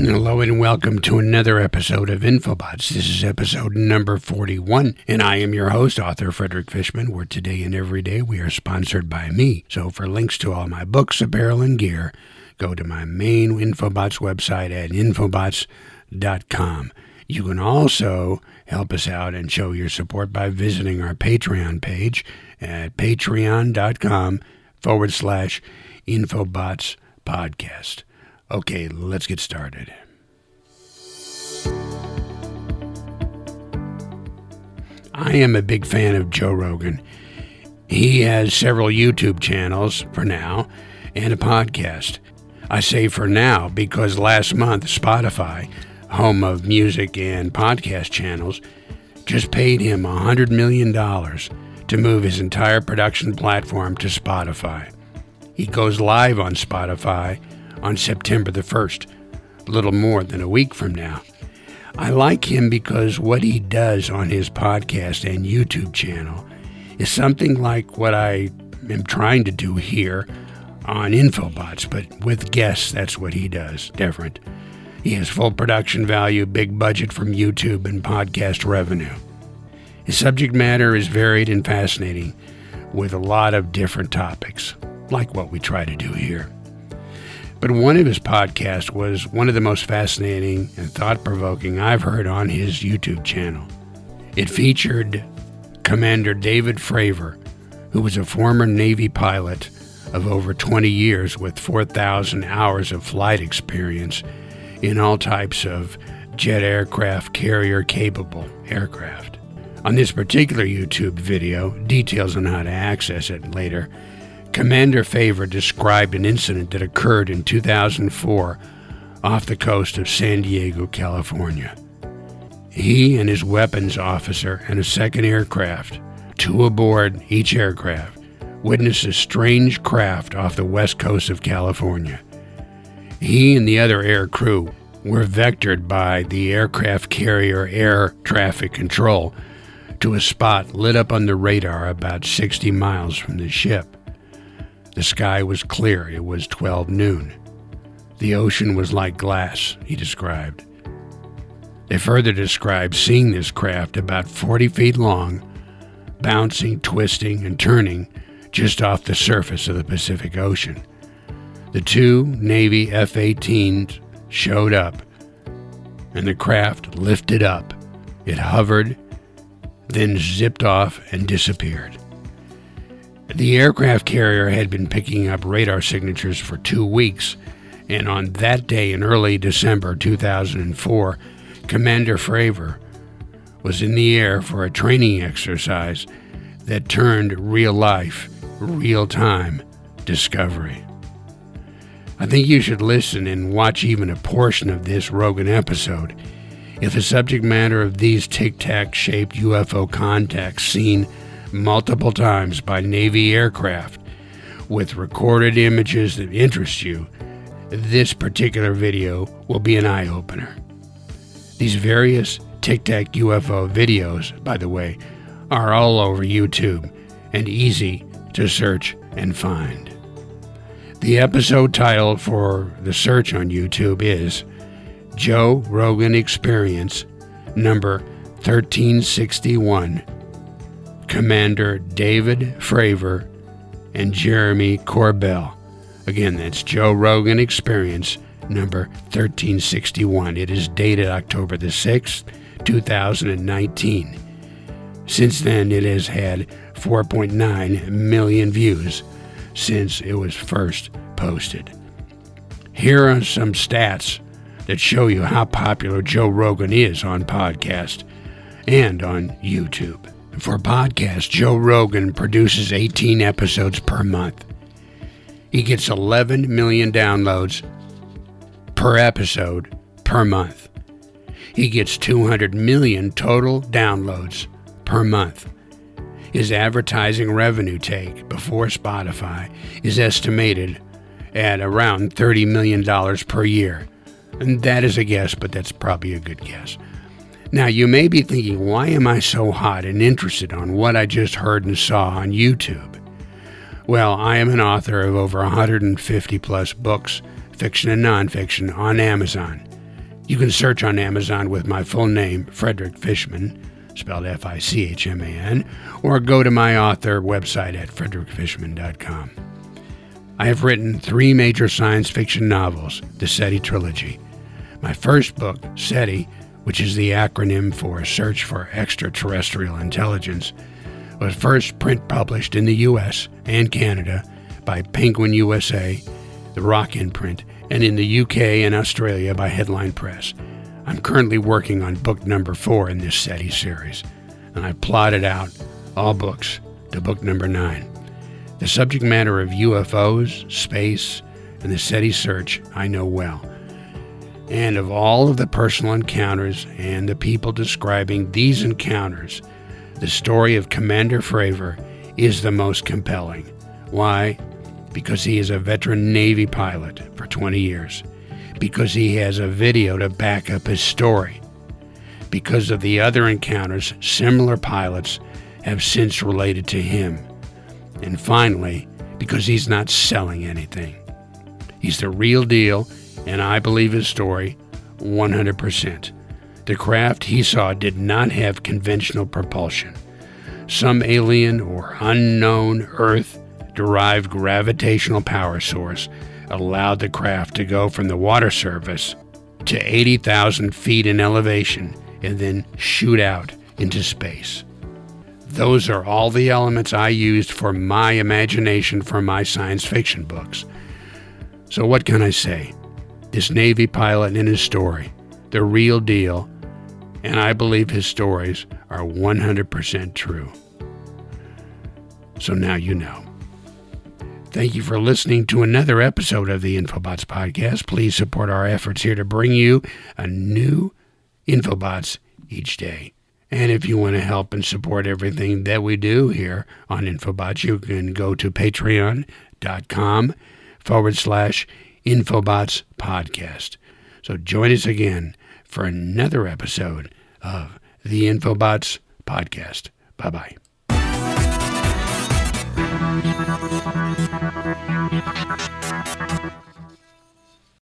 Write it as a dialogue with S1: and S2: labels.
S1: Hello and welcome to another episode of Infobots. This is episode number 41, and I am your host, author Frederick Fichman, where today and every day we are sponsored by me. So for links to all my books, apparel, and gear, go to my main Infobots website at infobots.com. You can also help us out and show your support by visiting our Patreon page at patreon.com forward slash Infobots podcast. Okay, let's get started. I am a big fan of Joe Rogan. He has several YouTube channels for now and a podcast. I say for now because last month Spotify, home of music and podcast channels, just paid him $100 million to move his entire production platform to Spotify. He goes live on Spotify on September the 1st, a little more than a week from now. I like him because what he does on his podcast and YouTube channel is something like what I am trying to do here on Infobots, but with guests, that's what he does, different. He has full production value, big budget from YouTube, and podcast revenue. His subject matter is varied and fascinating, with a lot of different topics, like what we try to do here. But one of his podcasts was one of the most fascinating and thought provoking I've heard on his YouTube channel. It featured Commander David Fravor, who was a former Navy pilot of over 20 years with 4,000 hours of flight experience in all types of jet aircraft carrier capable aircraft. On this particular YouTube video, details on how to access it later, Commander Fravor described an incident that occurred in 2004 off the coast of San Diego, California. He and his weapons officer and a second aircraft, two aboard each aircraft, witnessed a strange craft off the west coast of California. He and the other air crew were vectored by the aircraft carrier air traffic control to a spot lit up on the radar about 60 miles from the ship. The sky was clear. It was 12 noon. The ocean was like glass, he described. They further described seeing this craft about 40 feet long, bouncing, twisting, and turning just off the surface of the Pacific Ocean. The two Navy F 18s showed up, and the craft lifted up. It hovered, then zipped off and disappeared. The aircraft carrier had been picking up radar signatures for two weeks, and on that day in early December 2004, Commander Fravor was in the air for a training exercise that turned real life, real time discovery. I think you should listen and watch even a portion of this Rogan episode. If the subject matter of these tic tac shaped UFO contacts seen multiple times by Navy aircraft with recorded images that interest you, this particular video will be an eye opener. These various Tic Tac UFO videos, by the way, are all over YouTube and easy to search and find. The episode title for the search on YouTube is Joe Rogan Experience number 1361 Commander David Fravor, and Jeremy Corbell. Again, that's Joe Rogan Experience number 1361. It is dated October the 6th, 2019. Since then, it has had 4.9 million views since it was first posted. Here are some stats that show you how popular Joe Rogan is on podcast and on YouTube. For podcast, Joe Rogan produces 18 episodes per month. He gets 11 million downloads per episode per month. He gets 200 million total downloads per month. His advertising revenue take before Spotify is estimated at around $30 million per year. And that is a guess, but that's probably a good guess. Now, you may be thinking, why am I so hot and interested on what I just heard and saw on YouTube? Well, I am an author of over 150 plus books, fiction and nonfiction, on Amazon. You can search on Amazon with my full name, Frederick Fichman, spelled F I C H M A N, or go to my author website at frederickfichman.com. I have written three major science fiction novels, the SETI trilogy. My first book, SETI, which is the acronym for Search for Extraterrestrial Intelligence, was first print published in the US and Canada by Penguin USA, the Roc imprint, and in the UK and Australia by Headline Press. I'm currently working on book number four in this SETI series, and I've plotted out all books to book number nine. The subject matter of UFOs, space, and the SETI search I know well. And of all of the personal encounters and the people describing these encounters, the story of Commander Fravor is the most compelling. Why? because he is a veteran Navy pilot for 20 years, because he has a video to back up his story, because of the other encounters similar pilots have since related to him, and finally, because he's not selling anything. He's the real deal, and I believe his story 100%. The craft he saw did not have conventional propulsion. Some alien or unknown Earth derived gravitational power source allowed the craft to go from the water surface to 80,000 feet in elevation and then shoot out into space. Those are all the elements I used for my imagination for my science fiction books. So, what can I say? This Navy pilot and his story, the real deal, and I believe his stories are 100% true. So now you know. Thank you for listening to another episode of the Infobots podcast. Please support our efforts here to bring you a new Infobots each day. And if you want to help and support everything that we do here on Infobots, you can go to patreon.com forward slash Infobots podcast. So join us again for another episode of the Infobots podcast. Bye bye.